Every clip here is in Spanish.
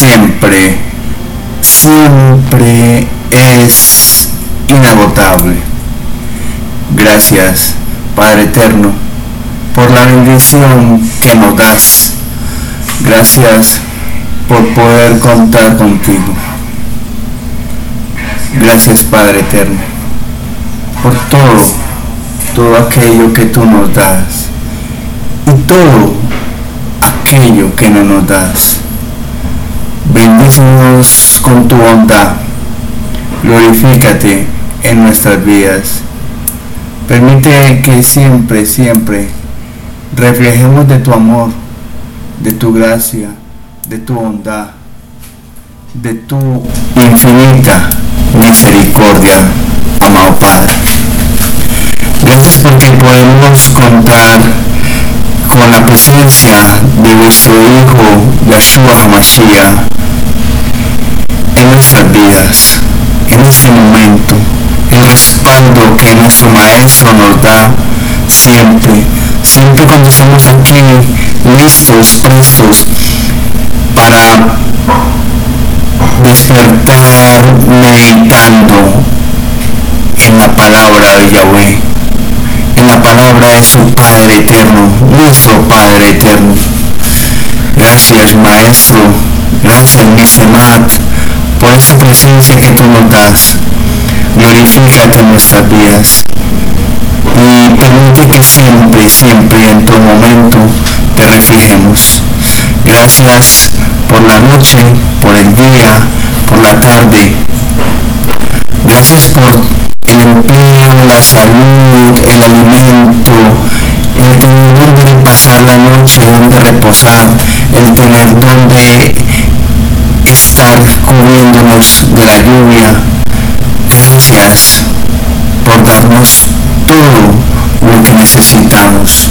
siempre, siempre es inagotable. Gracias, Padre Eterno, por la bendición que nos das. Gracias por poder contar contigo. Gracias, Padre Eterno, por todo, todo aquello que tú nos das y todo aquello que no nos das. Bendícenos con tu bondad. Glorifícate en nuestras vidas. Permite que siempre, siempre reflejemos de tu amor, de tu gracia, de tu bondad, de tu infinita misericordia, amado Padre. Gracias porque podemos contar con la presencia de nuestro Hijo Yahshua HaMashiach en nuestras vidas, en este momento, el respaldo que nuestro Maestro nos da siempre, siempre cuando estamos aquí listos, prestos para despertar meditando en la palabra de Yahweh, en la palabra de su Padre eterno, nuestro Padre eterno. Gracias Maestro, gracias Misemat por esa presencia que tú nos das. Glorifícate en nuestras vidas y permite que siempre, siempre en todo momento te reflejemos. Gracias por la noche, por el día, por la tarde. Gracias por el empleo, la salud, el alimento, el tener donde pasar la noche, donde reposar, el tener donde estar cubriéndonos de la lluvia. Gracias por darnos todo lo que necesitamos.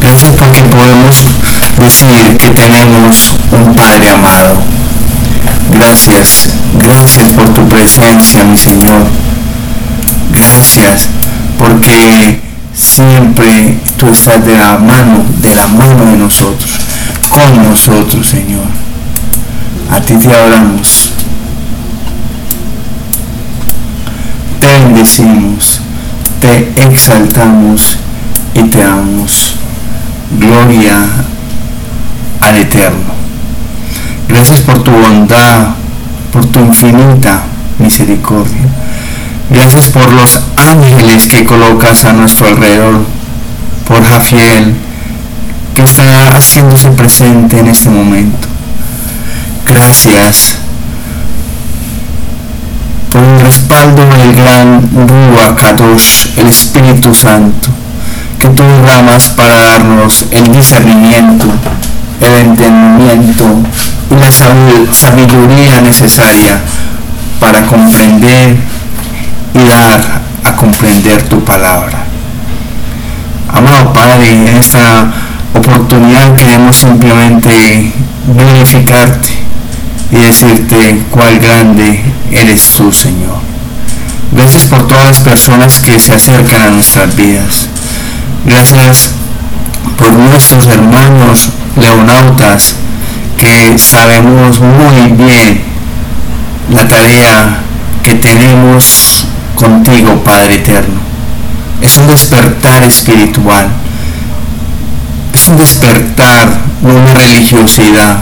Gracias porque podemos decir que tenemos un Padre amado. Gracias, gracias por tu presencia, mi Señor. Gracias porque siempre tú estás de la mano, de la mano de nosotros, con nosotros, Señor. A ti te hablamos. Te bendecimos, te exaltamos y te amamos. Gloria al Eterno. Gracias por tu bondad, por tu infinita misericordia. Gracias por los ángeles que colocas a nuestro alrededor, por Jafiel, que está haciéndose presente en este momento. Gracias por el respaldo del gran Rúa Kadosh, el Espíritu Santo, que tú derramas para darnos el discernimiento, el entendimiento y la sabiduría necesaria para comprender y dar a comprender tu palabra. Amado Padre, en esta oportunidad queremos simplemente glorificarte y decirte cuál grande eres tú, Señor. Gracias por todas las personas que se acercan a nuestras vidas. Gracias por nuestros hermanos leonautas que sabemos muy bien la tarea que tenemos contigo, Padre Eterno. Es un despertar espiritual. Es un despertar, no una religiosidad.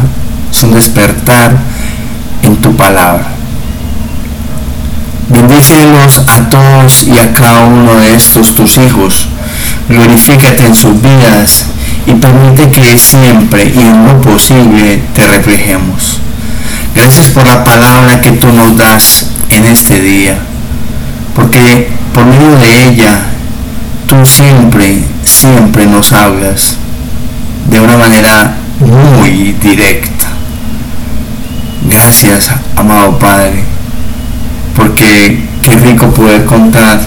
Es un despertar en tu palabra. Bendícelos a todos y a cada uno de estos tus hijos. Glorifícate en sus vidas y permite que siempre y en lo posible te reflejemos. Gracias por la palabra que tú nos das en este día, porque por medio de ella tú siempre, siempre nos hablas de una manera muy directa. Gracias, amado Padre, porque qué rico poder contar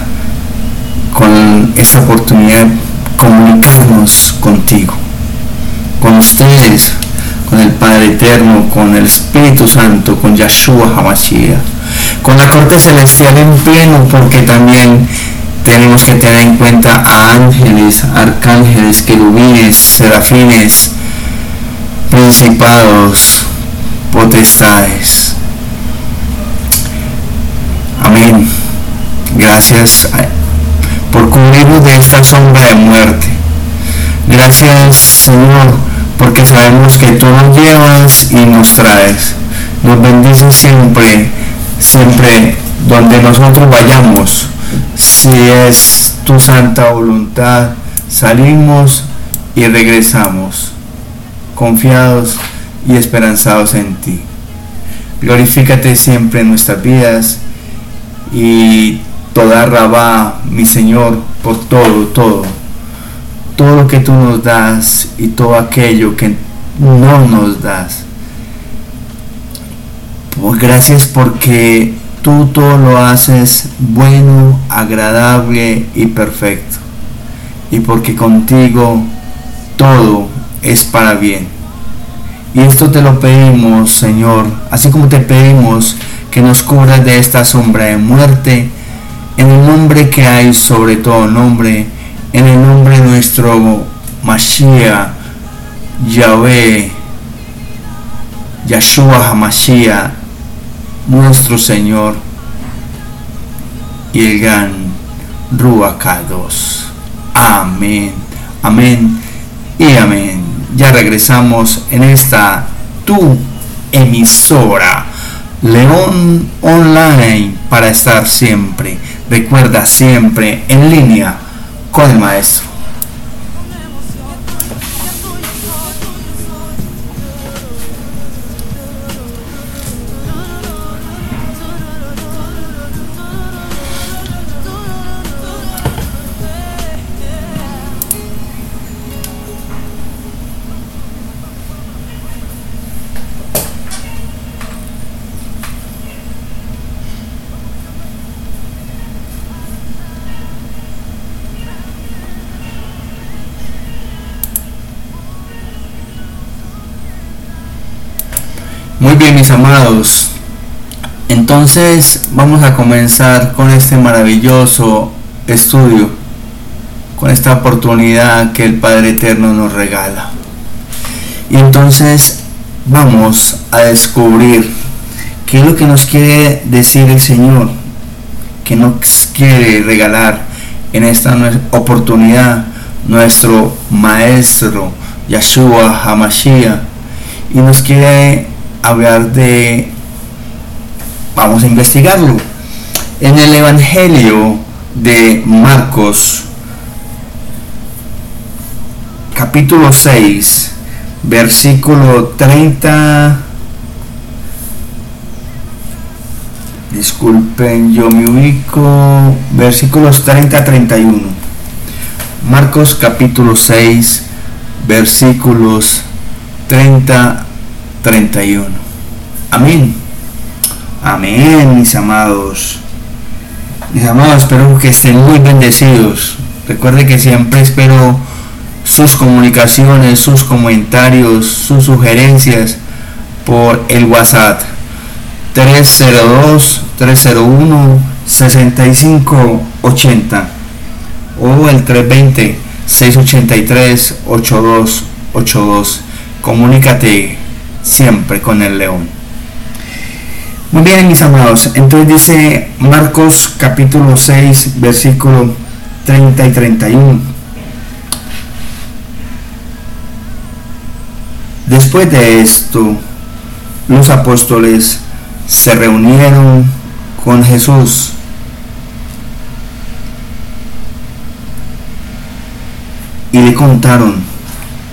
con esta oportunidad de comunicarnos contigo, con ustedes, con el Padre Eterno, con el Espíritu Santo, con Yahshua Hamashiach, con la corte celestial en pleno, porque también tenemos que tener en cuenta a ángeles, arcángeles, querubines, serafines, principados, potestades. Amén. Gracias por cubrirnos de esta sombra de muerte. Gracias Señor porque sabemos que tú nos llevas y nos traes. Nos bendices siempre, siempre donde nosotros vayamos. Si es tu santa voluntad, salimos y regresamos, confiados y esperanzados en ti. Glorifícate siempre en nuestras vidas y toda rabá, mi Señor, por todo, todo, todo lo que tú nos das y todo aquello que no nos das. Pues gracias porque tú todo lo haces bueno, agradable y perfecto. Y porque contigo todo es para bien. Y esto te lo pedimos, Señor, así como te pedimos que nos cubras de esta sombra de muerte, en el nombre que hay sobre todo nombre, en el nombre nuestro Mashiach, Yahvé, Yahshua HaMashiach, nuestro Señor, y el gran Ruacados. Amén, amén y amén. Ya regresamos en esta tu emisora León Online para estar siempre. Recuerda siempre en línea con el maestro. Amados. Entonces vamos a comenzar con este maravilloso estudio, con esta oportunidad que el Padre Eterno nos regala. Y entonces vamos a descubrir qué es lo que nos quiere decir el Señor, que nos quiere regalar en esta oportunidad nuestro Maestro Yahshua Hamashiach y nos quiere hablar de, vamos a investigarlo, en el Evangelio de Marcos, capítulo 6, versículo 30. Disculpen, yo me ubico. Versículos 30 a 31. Marcos capítulo 6, versículos 30 31. Amén. Amén, mis amados. Mis amados, espero que estén muy bendecidos. Recuerde que siempre espero sus comunicaciones, sus comentarios, sus sugerencias por el WhatsApp 302 301 6580 o el 320 683 8282. Comunícate siempre con el león. Muy bien, mis amados. Entonces dice Marcos capítulo 6, versículo 30 y 31. Después de esto, los apóstoles se reunieron con Jesús. Y le contaron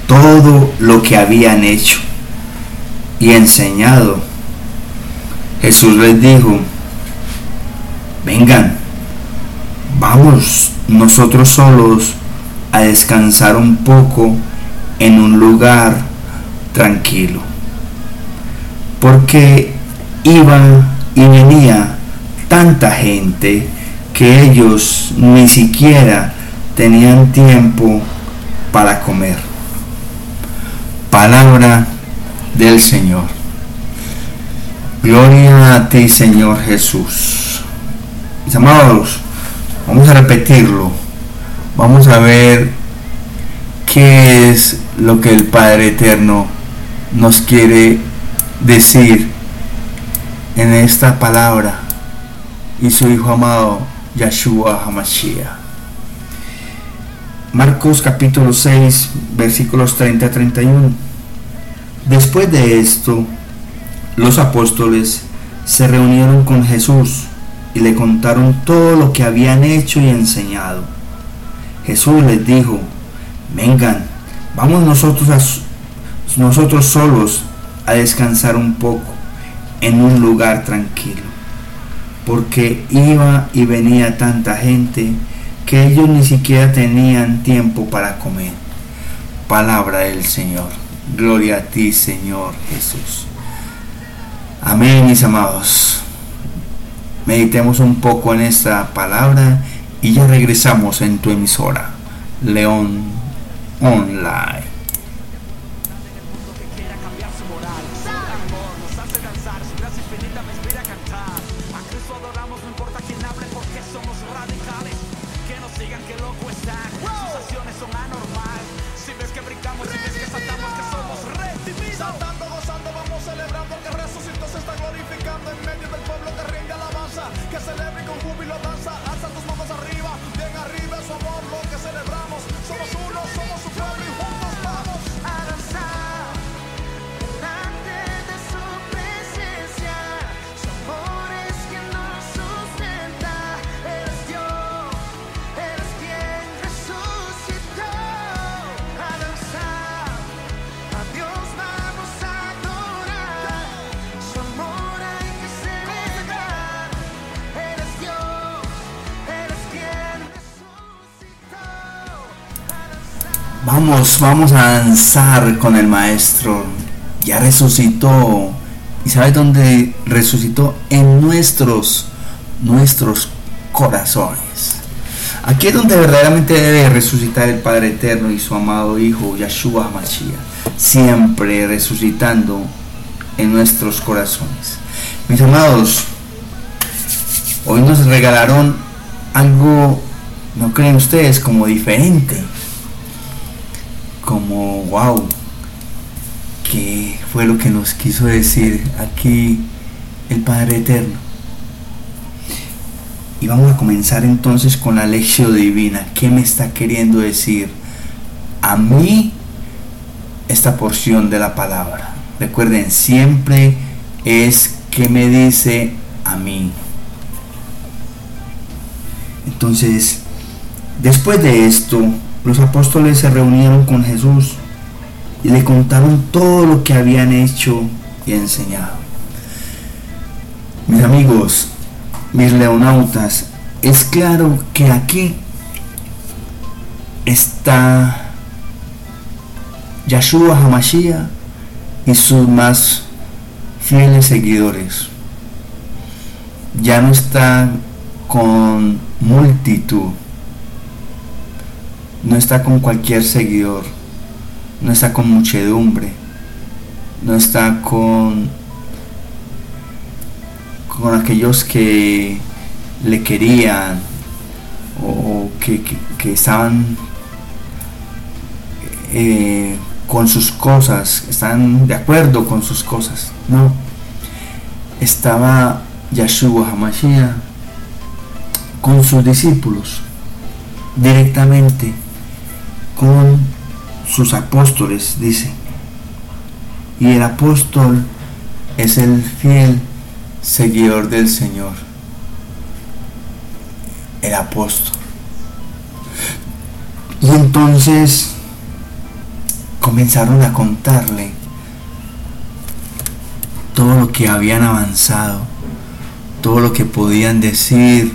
todo lo que habían hecho y enseñado. Jesús les dijo, vengan, vamos nosotros solos a descansar un poco en un lugar tranquilo. Porque iba y venía tanta gente que ellos ni siquiera tenían tiempo para comer. Palabra del Señor. Gloria a ti, Señor Jesús. Mis amados, vamos a repetirlo. Vamos a ver qué es lo que el Padre Eterno nos quiere decir en esta palabra y su Hijo amado Yahshua HaMashiach. Marcos capítulo 6 versículos 30 a 31. Después de esto, los apóstoles se reunieron con Jesús y le contaron todo lo que habían hecho y enseñado. Jesús les dijo, vengan, vamos nosotros, a, nosotros solos a descansar un poco en un lugar tranquilo, porque iba y venía tanta gente que ellos ni siquiera tenían tiempo para comer. Palabra del Señor. Gloria a ti, Señor Jesús. Amén, mis amados. Meditemos un poco en esta palabra y ya regresamos en tu emisora, León Online. Vamos, vamos a danzar con el maestro. Ya resucitó. ¿Y sabes dónde resucitó? En nuestros, nuestros corazones. Aquí es donde verdaderamente debe resucitar el Padre Eterno y su amado Hijo, Yahshua Mashiach. Siempre resucitando en nuestros corazones. Mis amados, hoy nos regalaron algo, ¿no creen ustedes? Como diferente wow, ¿qué fue lo que nos quiso decir aquí el Padre Eterno? Y vamos a comenzar entonces con la lección divina. ¿Qué me está queriendo decir a mí esta porción de la palabra? Recuerden, siempre es que me dice a mí. Entonces, después de esto, los apóstoles se reunieron con Jesús y le contaron todo lo que habían hecho y enseñado. Mis amigos, mis leonautas, es claro que aquí está Yahshua Hamashiach y sus más fieles seguidores. Ya no está con multitud no está con cualquier seguidor, no está con muchedumbre, no está con, con aquellos que le querían o que, estaban eh, con sus cosas, están de acuerdo con sus cosas. No, estaba Yahshua Hamashiach con sus discípulos directamente con sus apóstoles, dice. Y el apóstol es el fiel seguidor del Señor. El apóstol. Y entonces comenzaron a contarle todo lo que habían avanzado, todo lo que podían decir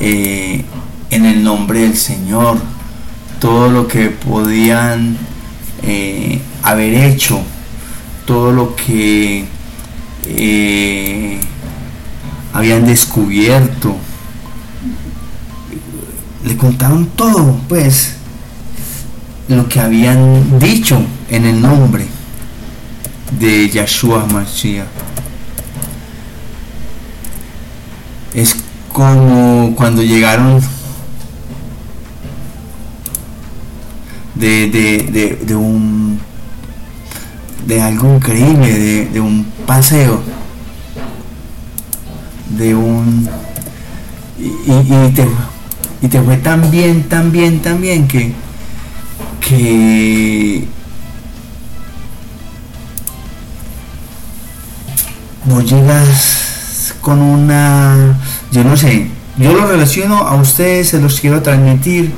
eh, en el nombre del Señor, todo lo que podían eh, haber hecho, todo lo que eh, habían descubierto. Le contaron todo, pues, lo que habían dicho en el nombre de Yahshua Mashiach. Es como cuando llegaron de, un de algo increíble, de, un paseo, de un... Y, te, y te fue tan bien, tan bien, tan bien que, que vos llegas con una, yo no sé, yo lo relaciono a ustedes, se los quiero transmitir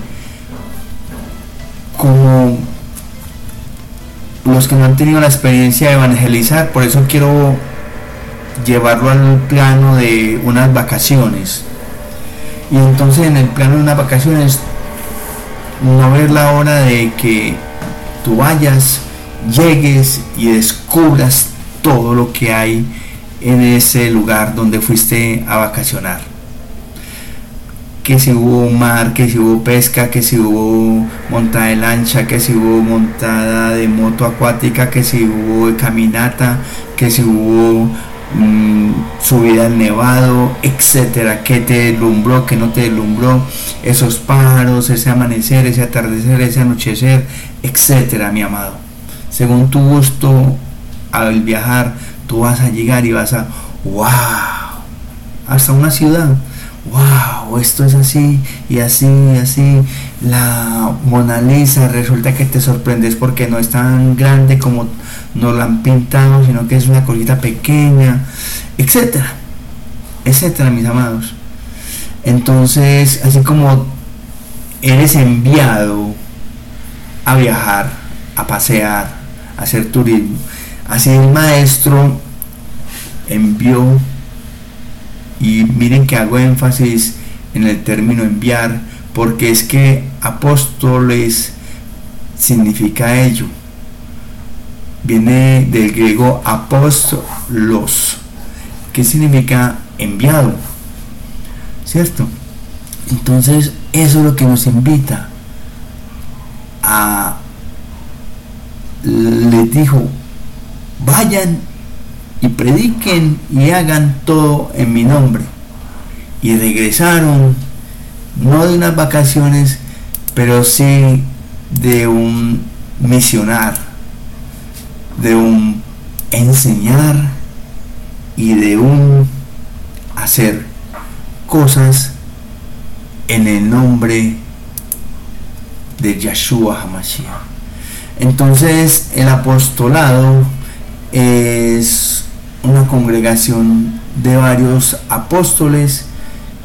como los que no han tenido la experiencia de evangelizar, por eso quiero llevarlo al plano de unas vacaciones. Y entonces en el plano de unas vacaciones, no ver la hora de que tú vayas, llegues y descubras todo lo que hay en ese lugar donde fuiste a vacacionar. Que si hubo mar, que si hubo pesca, que si hubo montada de lancha, que si hubo montada de moto acuática, que si hubo caminata, que si hubo mm, subida al nevado, etcétera, que te deslumbró, que no te deslumbró, esos pájaros, ese amanecer, ese atardecer, ese anochecer, etcétera, mi amado. Según tu gusto al viajar, tú vas a llegar y vas a, wow, hasta una ciudad, wow, esto es así y así y así. La Mona Lisa resulta que te sorprendes porque no es tan grande como nos la han pintado, sino que es una cosita pequeña, etcétera, etcétera, mis amados. Entonces, así como eres enviado a viajar, a pasear, a hacer turismo, Así el maestro envió, y miren que hago énfasis en el término enviar, porque es que apóstoles significa ello. Viene del griego apóstolos, que significa enviado. ¿Cierto? Entonces, eso es lo que nos invita a, les dijo, vayan y prediquen y hagan todo en mi nombre. Y regresaron, no de unas vacaciones, pero sí de un misionar, de un enseñar y de un hacer cosas en el nombre de Yahshua HaMashiach. Entonces el apostolado es una congregación de varios apóstoles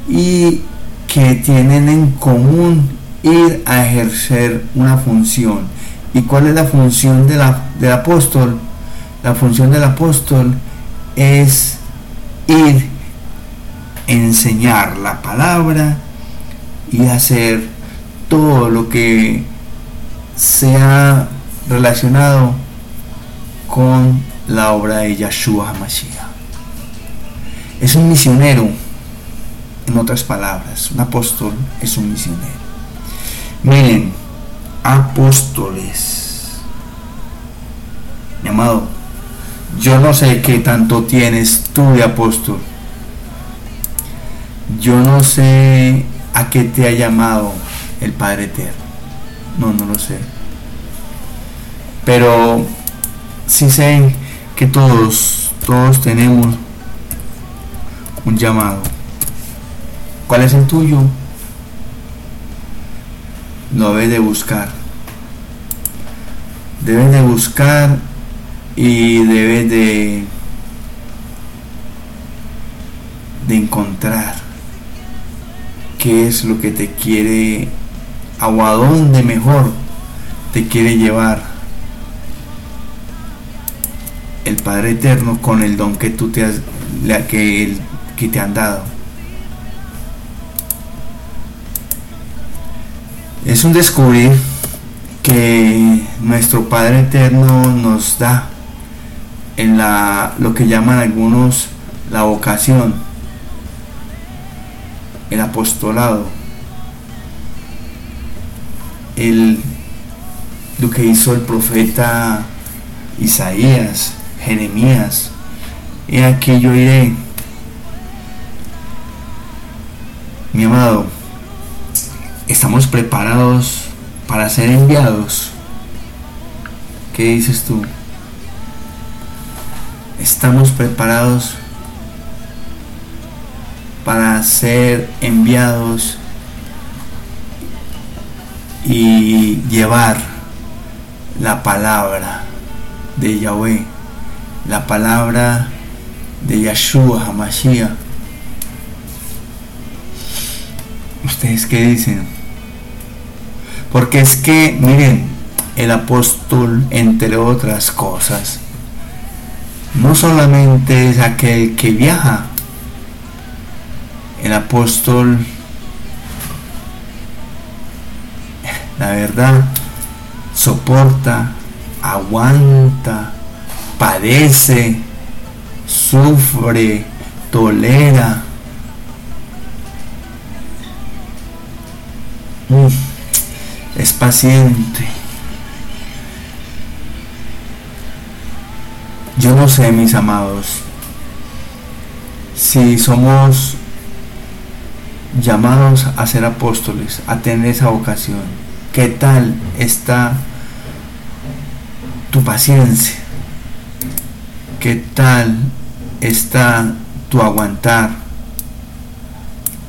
y que tienen en común ir a ejercer una función. ¿Y cuál es la función de la, del apóstol? La función del apóstol es ir, enseñar la palabra y hacer todo lo que sea relacionado con la obra de Yahshua HaMashiach. Es un misionero, en otras palabras, un apóstol es un misionero. Miren, apóstoles. Mi amado, yo no sé qué tanto tienes tú de apóstol. Yo no sé a qué te ha llamado el Padre Eterno. No, no lo sé. Pero sí sé que todos, todos tenemos un llamado. ¿Cuál es el tuyo? Lo debes de buscar. Debes de buscar y debes de, de encontrar qué es lo que te quiere a dónde mejor te quiere llevar el Padre Eterno con el don que tú te has, que, que te han dado. Es un descubrir que nuestro Padre Eterno nos da en la, lo que llaman algunos la vocación, el apostolado, el, lo que hizo el profeta Isaías, Jeremías, he aquí yo iré. Mi amado, estamos preparados para ser enviados. ¿Qué dices tú? estamos preparados para ser enviados y llevar la palabra de Yahweh, la palabra de Yahshua HaMashiach. ¿Ustedes qué dicen? Porque es que, miren, el apóstol, entre otras cosas, no solamente es aquel que viaja, el apóstol, la verdad, soporta, aguanta, padece, sufre, tolera. es paciente. Yo no sé, mis amados, si somos llamados a ser apóstoles, a tener esa vocación. ¿Qué tal está tu paciencia? ¿Qué tal está tu aguantar?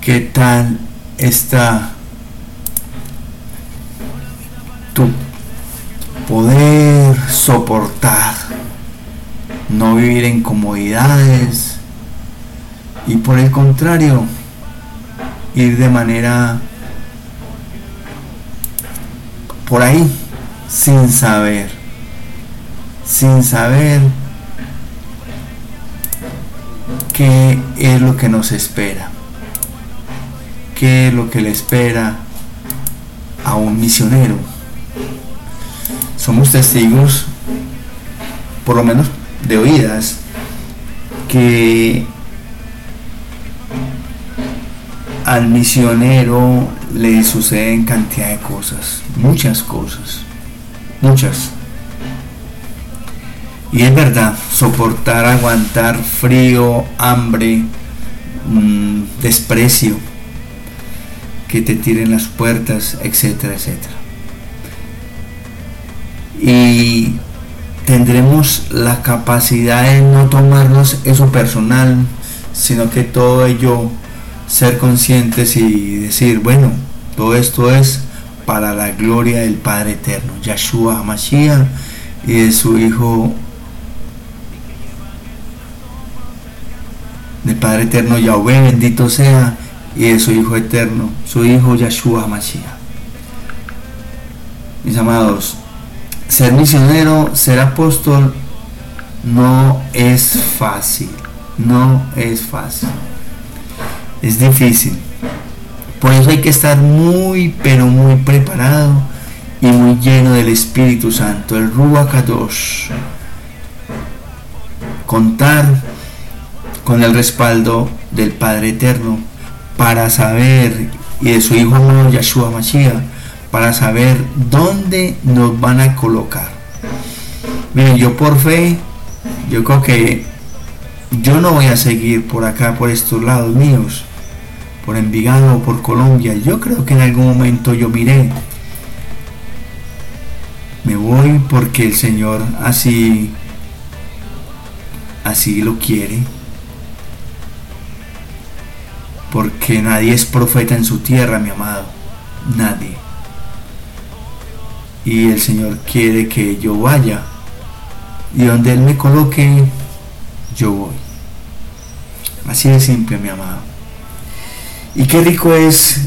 ¿Qué tal está tu poder soportar? No vivir en comodidades y por el contrario, ir de manera por ahí sin saber, sin saber qué es lo que nos espera, qué es lo que le espera a un misionero. Somos testigos, por lo menos de oídas, que al misionero le suceden cantidad de cosas, muchas cosas, muchas. Y es verdad, soportar, aguantar frío, hambre, mm, desprecio, que te tiren las puertas, etcétera, etcétera. Y tendremos la capacidad de no tomarnos eso personal, sino que todo ello ser conscientes y decir, bueno, todo esto es para la gloria del Padre Eterno, Yahshua HaMashiach y de su Hijo, del Padre Eterno Yahweh, bendito sea, y de su Hijo Eterno, su Hijo Yahshua HaMashiach. Mis amados, ser misionero, ser apóstol, no es fácil, no es fácil es difícil. Por eso hay que estar muy, pero muy preparado y muy lleno del Espíritu Santo, el Ruach Kadosh. Contar con el respaldo del Padre Eterno para saber, y de su Hijo amado Yahshua Mashiach, para saber dónde nos van a colocar. Miren, yo por fe, yo creo que yo no voy a seguir por acá, por estos lados míos por Envigado o por Colombia. Yo creo que en algún momento yo miré. Me voy porque el Señor así así lo quiere. Porque nadie es profeta en su tierra, mi amado. Nadie. Y el Señor quiere que yo vaya. Y donde Él me coloque, yo voy. Así de simple, mi amado. Y qué rico es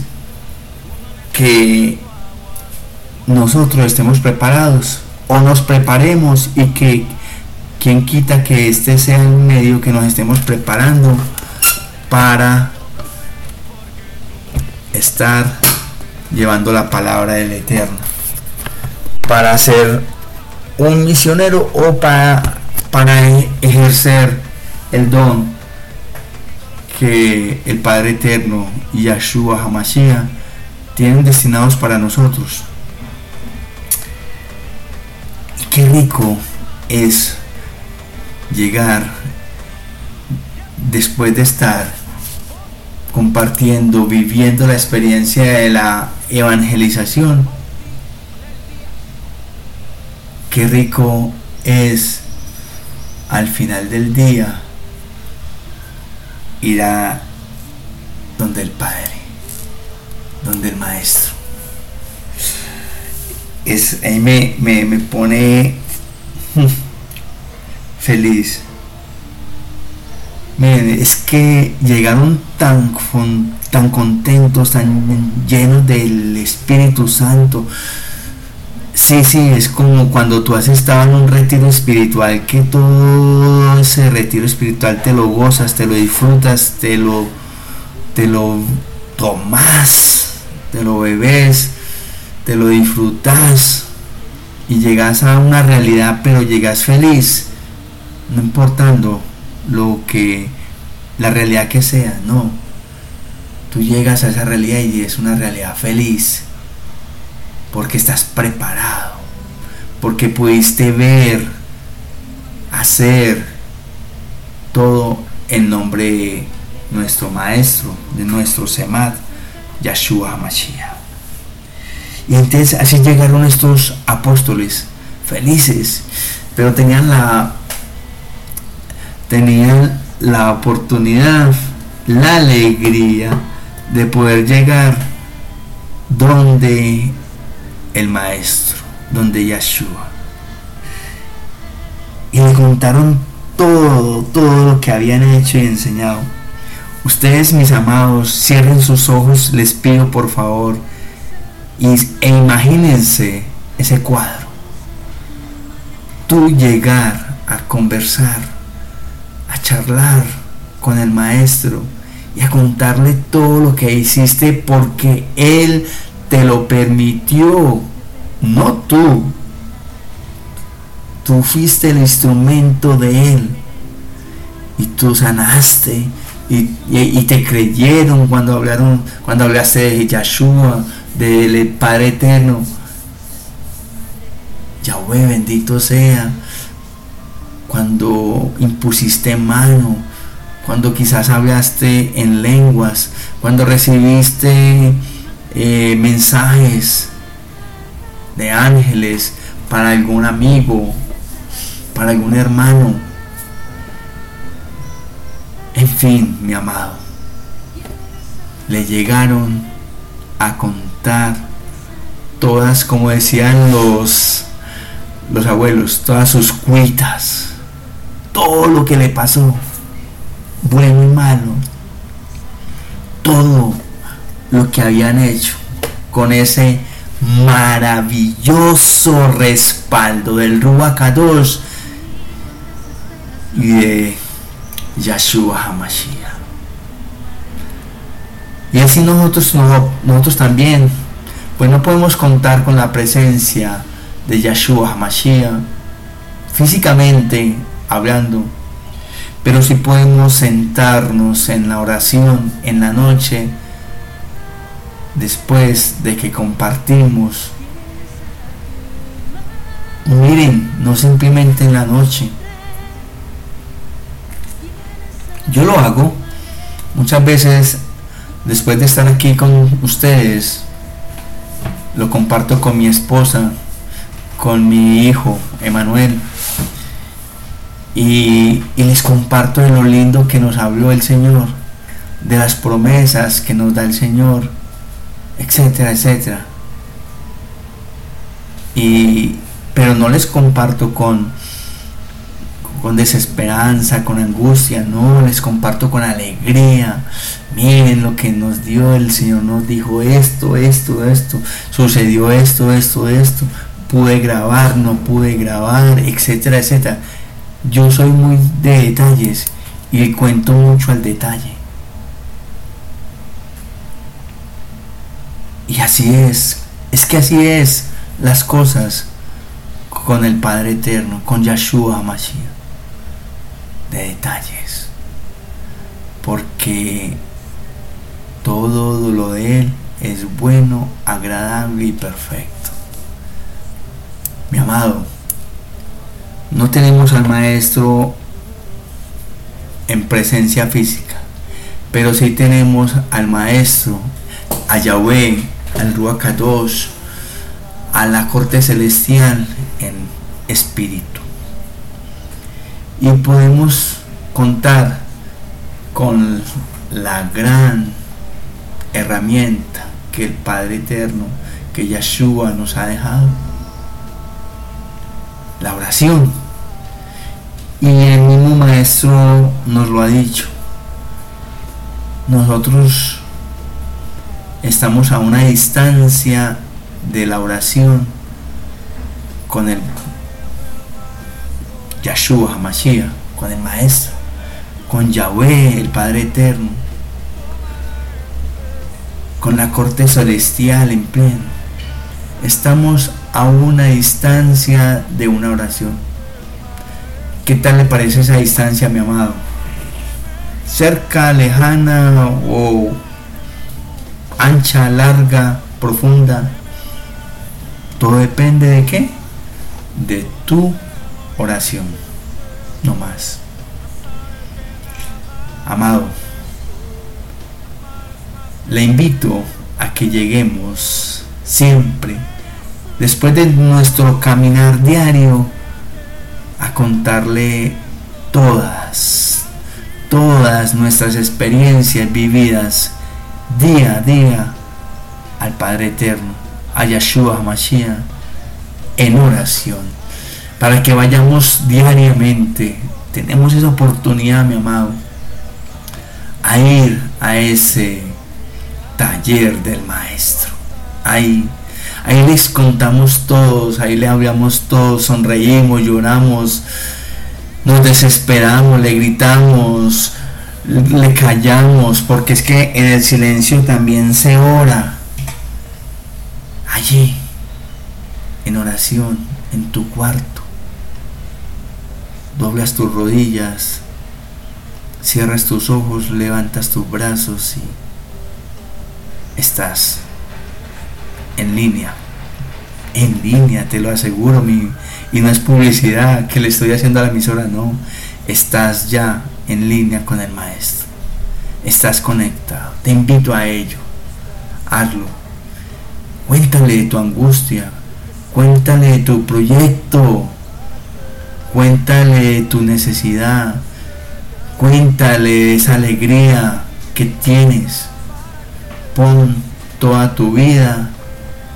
que nosotros estemos preparados o nos preparemos y que quien quita que este sea el medio que nos estemos preparando para estar llevando la palabra del Eterno, para ser un misionero o para, para ejercer el don que el Padre Eterno y Yahshua Hamashiach tienen destinados para nosotros. Y qué rico es llegar después de estar compartiendo, viviendo la experiencia de la evangelización. Qué rico es al final del día irá donde el Padre, donde el Maestro. Es, ahí me, me, me pone feliz. Miren, es que llegaron tan, tan contentos, tan llenos del Espíritu Santo. Sí, sí, es como cuando tú has estado en un retiro espiritual, que todo ese retiro espiritual te lo gozas, te lo disfrutas, te lo, te lo tomas, te lo bebes, te lo disfrutas y llegas a una realidad, pero llegas feliz, no importando lo que, la realidad que sea, no. Tú llegas a esa realidad y es una realidad feliz porque estás preparado, porque pudiste ver, hacer todo en nombre de nuestro Maestro, de nuestro Semad, Yahshua Mashiach. Y entonces así llegaron estos apóstoles felices, pero tenían la tenían la oportunidad, la alegría de poder llegar donde el maestro, donde Yahshua. Y le contaron todo, todo lo que habían hecho y enseñado. Ustedes, mis amados, cierren sus ojos, les pido por favor, y, e imagínense ese cuadro. Tú llegar a conversar, a charlar con el maestro y a contarle todo lo que hiciste porque él te lo permitió, no tú. Tú fuiste el instrumento de Él. Y tú sanaste. Y, te creyeron cuando hablaron, cuando hablaste de Yahshua, del Padre Eterno. Yahweh bendito sea. Cuando impusiste mano, cuando quizás hablaste en lenguas, cuando recibiste eh, mensajes de ángeles para algún amigo, para algún hermano. En fin, mi amado, le llegaron a contar todas, como decían los, los abuelos, todas sus cuitas, todo lo que le pasó, bueno y malo, todo lo que habían hecho con ese maravilloso respaldo del Ruach Kadosh y de Yahshua HaMashiach. Y así nosotros, nosotros también, pues no podemos contar con la presencia de Yahshua HaMashiach físicamente hablando, pero sí podemos sentarnos en la oración en la noche después de que compartimos. Miren, no simplemente en la noche. Yo lo hago muchas veces después de estar aquí con ustedes. Lo comparto con mi esposa, con mi hijo, Emanuel. Y, les comparto de lo lindo que nos habló el Señor, de las promesas que nos da el Señor etcétera, etcétera. Y, pero no les comparto con, con desesperanza, con angustia, no, les comparto con alegría. Miren lo que nos dio el Señor, nos dijo esto, esto, esto, sucedió esto, esto, esto, pude grabar, no pude grabar, etcétera, etcétera. Yo soy muy de detalles y cuento mucho al detalle. Y así es, es que así es las cosas con el Padre Eterno, con Yahshua Mashiach. De detalles. Porque todo lo de Él es bueno, agradable y perfecto. Mi amado, no tenemos al Maestro en presencia física, pero sí tenemos al Maestro, a Yahweh, al Ruach a la corte celestial en espíritu. y podemos contar con la gran herramienta que el Padre Eterno, que Yeshua nos ha dejado. La oración. Y el mismo Maestro nos lo ha dicho. Nosotros estamos a una distancia de la oración con el Yeshua Hamashiach, con el Maestro, con Yahweh, el Padre Eterno, con la corte celestial en pleno. Estamos a una distancia de una oración. ¿Qué tal le parece esa distancia, mi amado? ¿Cerca, lejana o ancha, larga, profunda? Todo depende de qué? De tu oración. No más. Amado, le invito a que lleguemos siempre, después de nuestro caminar diario, a contarle todas, todas nuestras experiencias vividas día a día al Padre Eterno, a Yeshua Mashiach, en oración, para que vayamos diariamente, tenemos esa oportunidad, mi amado, a ir a ese taller del maestro. Ahí, ahí les contamos todos, ahí le hablamos todos, sonreímos, lloramos, nos desesperamos, le gritamos, le callamos, porque es que en el silencio también se ora. Allí, en oración, en tu cuarto, doblas tus rodillas, cierras tus ojos, levantas tus brazos y estás en línea. En línea, te lo aseguro, mi, y no es publicidad que le estoy haciendo a la emisora, no. Estás ya en línea con el maestro. Estás conectado. Te invito a ello. Hazlo. Cuéntale de tu angustia. Cuéntale de tu proyecto. Cuéntale de tu necesidad. Cuéntale de esa alegría que tienes pon toda tu vida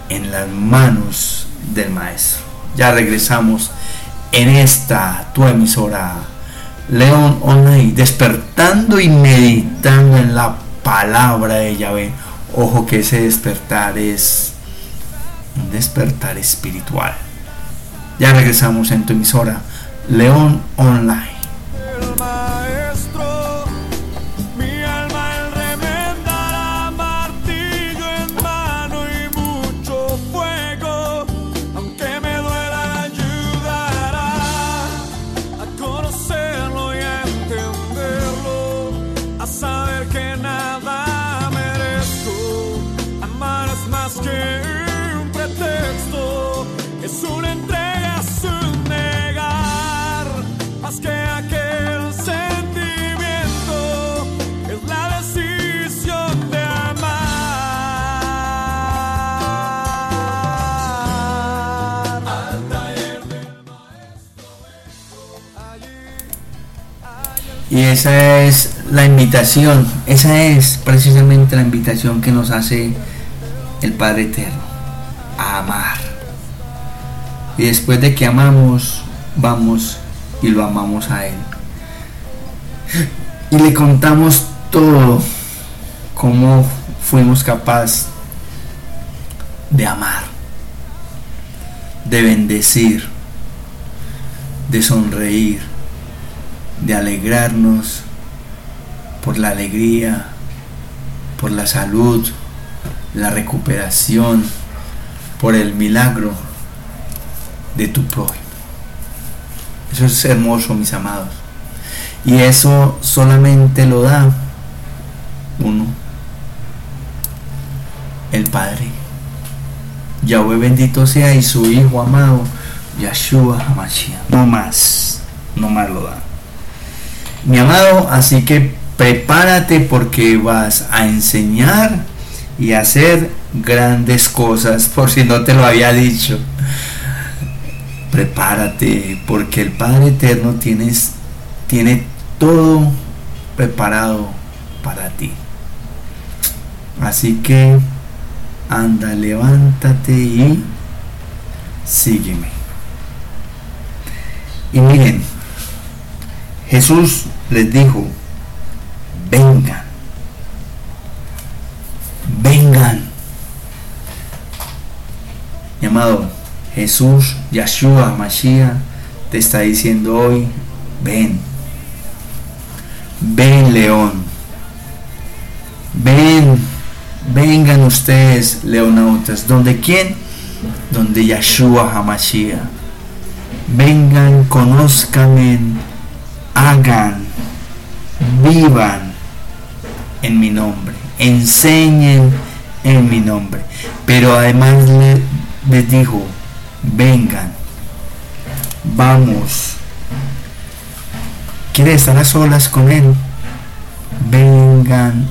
en las manos del Maestro. Ya regresamos en esta tu emisora León Online, despertando y meditando en la palabra de Yahvé. Ojo que ese despertar es un despertar espiritual. Ya regresamos en tu emisora León Online. Esa es la invitación, esa es precisamente la invitación que nos hace el Padre Eterno, a amar. Y después de que amamos, vamos y lo amamos a Él. Y le contamos todo, cómo fuimos capaces de amar, de bendecir, de sonreír de alegrarnos por la alegría, por la salud, la recuperación, por el milagro de tu prójimo. Eso es hermoso, mis amados. Y eso solamente lo da uno, el Padre. Yahweh bendito sea y su Hijo amado, Yahshua HaMashiach. No más, no más lo da mi amado, así que prepárate porque vas a enseñar y hacer grandes cosas, por si no te lo había dicho. Prepárate porque el Padre Eterno tiene tiene todo preparado para ti. Así que anda, levántate y sígueme. Y miren, Jesús les dijo, vengan, vengan. Llamado Jesús, Yahshua, Mashiach, te está diciendo hoy, ven, ven león, ven, vengan ustedes leonautas, ¿donde quién? Donde Yahshua Hamashiach. Vengan, conozcan, hagan, vivan en mi nombre, enseñen en mi nombre. Pero además les dijo, vengan, vamos. ¿Quiere estar a solas con Él? Vengan,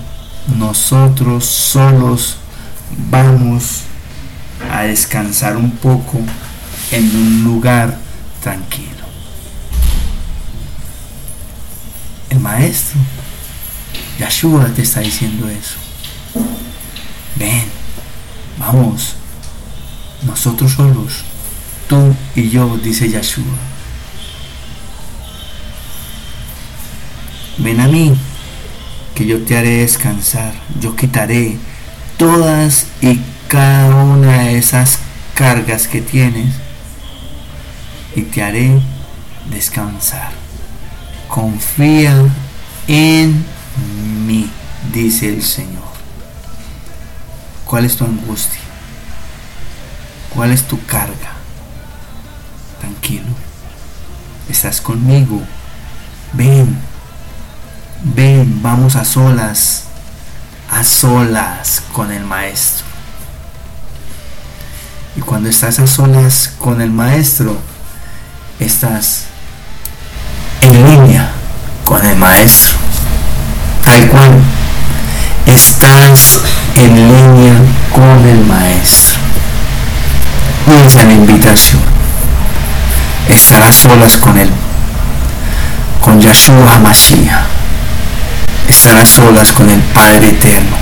nosotros solos vamos a descansar un poco en un lugar tranquilo. Maestro, Yahshua te está diciendo eso. Ven, vamos, nosotros solos, tú y yo, dice Yahshua. Ven a mí, que yo te haré descansar. Yo quitaré todas y cada una de esas cargas que tienes y te haré descansar. Confía en mí, dice el Señor. ¿Cuál es tu angustia? ¿Cuál es tu carga? Tranquilo. Estás conmigo. Ven. Ven, vamos a solas. A solas con el maestro. Y cuando estás a solas con el maestro, estás en con el maestro. Tal cual. Estás en línea con el maestro. Esa es la invitación. Estar a solas con él. Con Yahshua HaMashiach. Estar a solas con el Padre Eterno.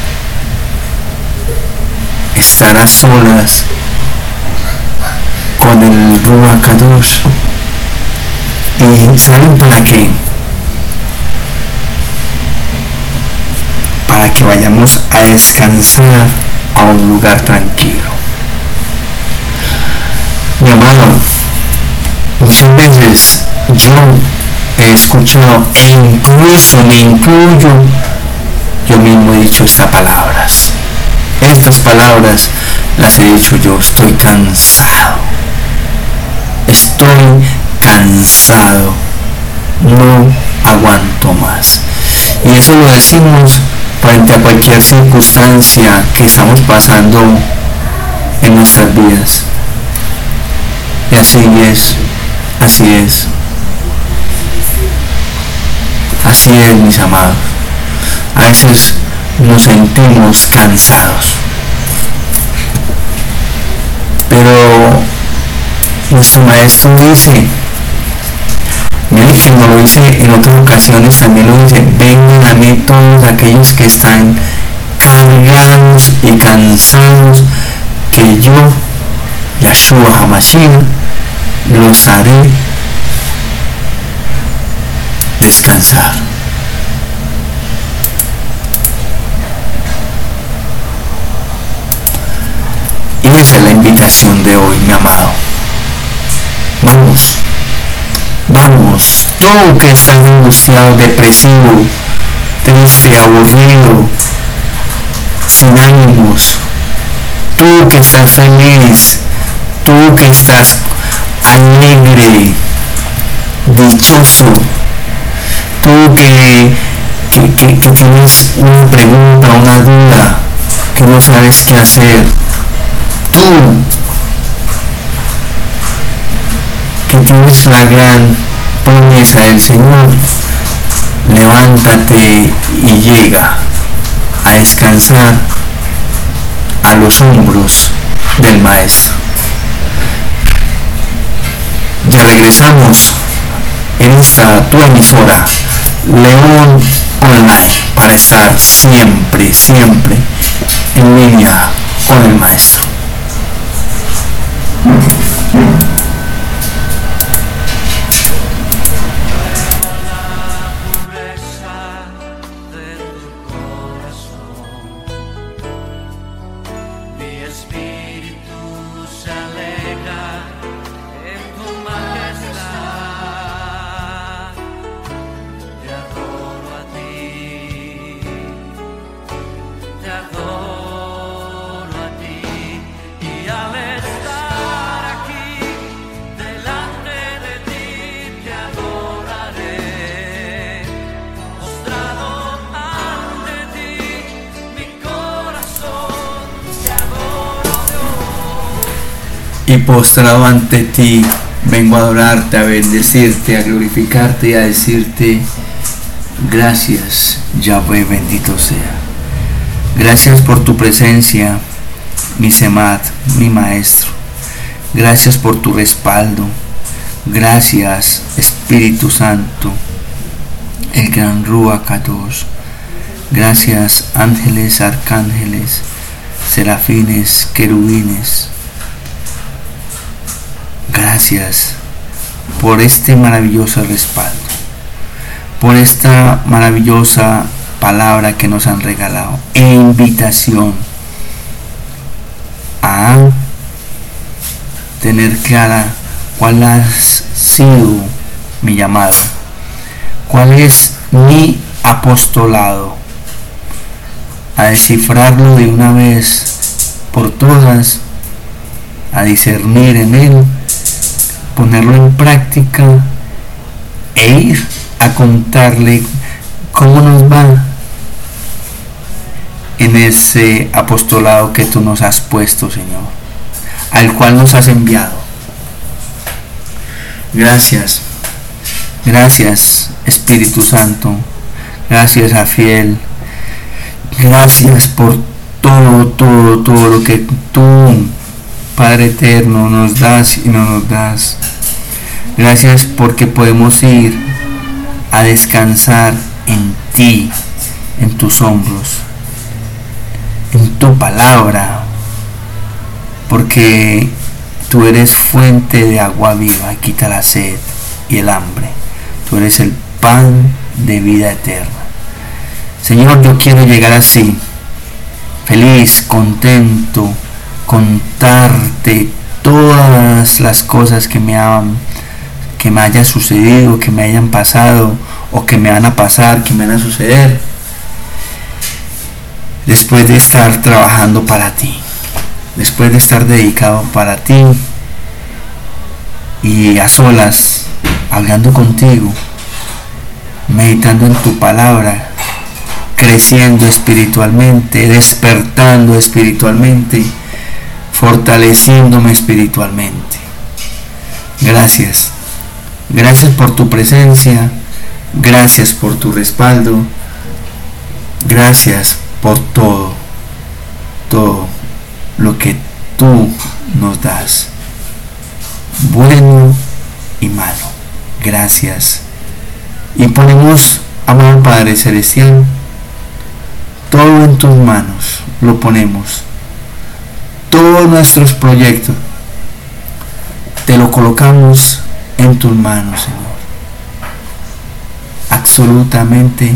Estar a solas con el Ruach Kadosh ¿Y saben para qué? Para que vayamos a descansar a un lugar tranquilo. Mi amado, muchas veces yo he escuchado e incluso me incluyo, yo mismo he dicho estas palabras. Estas palabras las he dicho yo, estoy cansado. Estoy cansado, no aguanto más. Y eso lo decimos frente a cualquier circunstancia que estamos pasando en nuestras vidas. Y así es, así es. Así es, mis amados. A veces nos sentimos cansados. Pero nuestro maestro dice, como lo dice en otras ocasiones, también lo dice, vengan a mí todos aquellos que están cargados y cansados, que yo, Yahshua Hamashiach, los haré descansar. Y esa es la invitación de hoy, mi amado. Vamos. Vamos, tú que estás angustiado, depresivo, triste, aburrido, sin ánimos, tú que estás feliz, tú que estás alegre, dichoso, tú que, que, tienes una pregunta, una duda, que no sabes qué hacer, tú tienes la gran promesa del Señor, levántate y llega a descansar a los hombros del Maestro. Ya regresamos en esta tu emisora, León Online, para estar siempre, siempre en línea con el maestro. Postrado ante ti, vengo a adorarte, a bendecirte, a glorificarte y a decirte, gracias, Yahweh bendito sea. Gracias por tu presencia, mi Semat, mi Maestro. Gracias por tu respaldo. Gracias, Espíritu Santo, el gran Ruach Kadosh. Gracias, ángeles, arcángeles, serafines, querubines Gracias por este maravilloso respaldo, por esta maravillosa palabra que nos han regalado e invitación a tener clara cuál ha sido mi llamado, cuál es mi apostolado, a descifrarlo de una vez por todas, a discernir en él ponerlo en práctica e ir a contarle cómo nos va en ese apostolado que tú nos has puesto, Señor, al cual nos has enviado. Gracias, gracias Espíritu Santo, gracias a Fiel, gracias por todo, todo, todo lo que tú Padre eterno, nos das y no nos das. Gracias porque podemos ir a descansar en ti, en tus hombros, en tu palabra, porque tú eres fuente de agua viva, quita la sed y el hambre. Tú eres el pan de vida eterna. Señor, yo quiero llegar así, feliz, contento, contarte todas las cosas que me han que me haya sucedido, que me hayan pasado o que me van a pasar, que me van a suceder. Después de estar trabajando para ti, después de estar dedicado para ti y a solas, hablando contigo, meditando en tu palabra, creciendo espiritualmente, despertando espiritualmente fortaleciéndome espiritualmente. Gracias. Gracias por tu presencia. Gracias por tu respaldo. Gracias por todo. Todo lo que tú nos das. Bueno y malo. Gracias. Y ponemos, amado Padre Celestial, todo en tus manos. Lo ponemos nuestros proyectos, te lo colocamos en tus manos, Señor. Absolutamente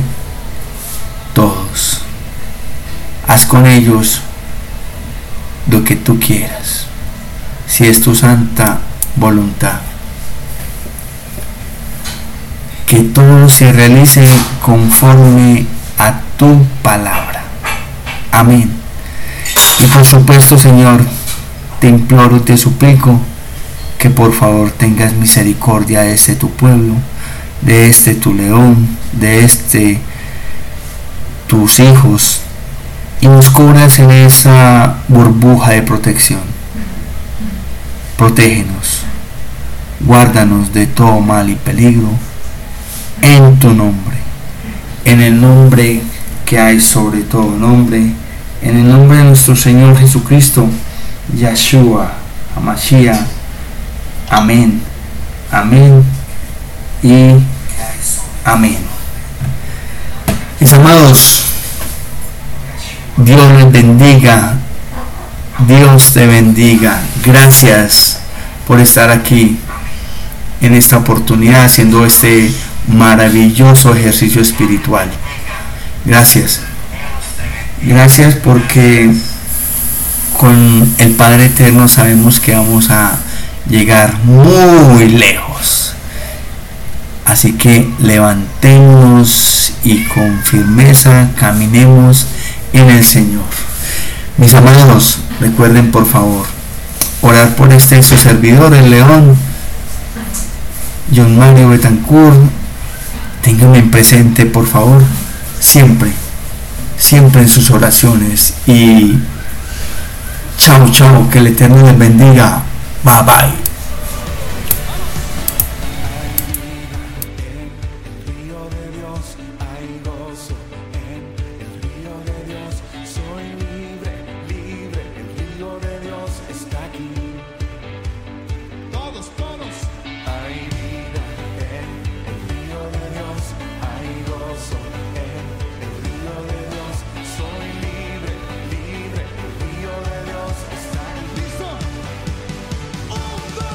todos. Haz con ellos lo que tú quieras, si es tu santa voluntad. Que todo se realice conforme a tu palabra. Amén. Y por supuesto, Señor, te imploro, te suplico que por favor tengas misericordia de este tu pueblo, de este tu león, de este tus hijos, y nos cubras en esa burbuja de protección. Protégenos, guárdanos de todo mal y peligro, en tu nombre, en el nombre que hay sobre todo nombre, en el nombre de nuestro Señor Jesucristo, Yeshua, Hamashiach. Amén, amén y amén. Mis amados, Dios les bendiga, Dios te bendiga. Gracias por estar aquí en esta oportunidad haciendo este maravilloso ejercicio espiritual. Gracias. Gracias porque con el Padre Eterno sabemos que vamos a llegar muy lejos. Así que levantemos y con firmeza caminemos en el Señor. Mis amados, recuerden por favor orar por este su servidor, el león, John Mario Betancourt. Ténganme presente, por favor, siempre, siempre en sus oraciones. Y chao, chao, que el Eterno les bendiga. Bye bye.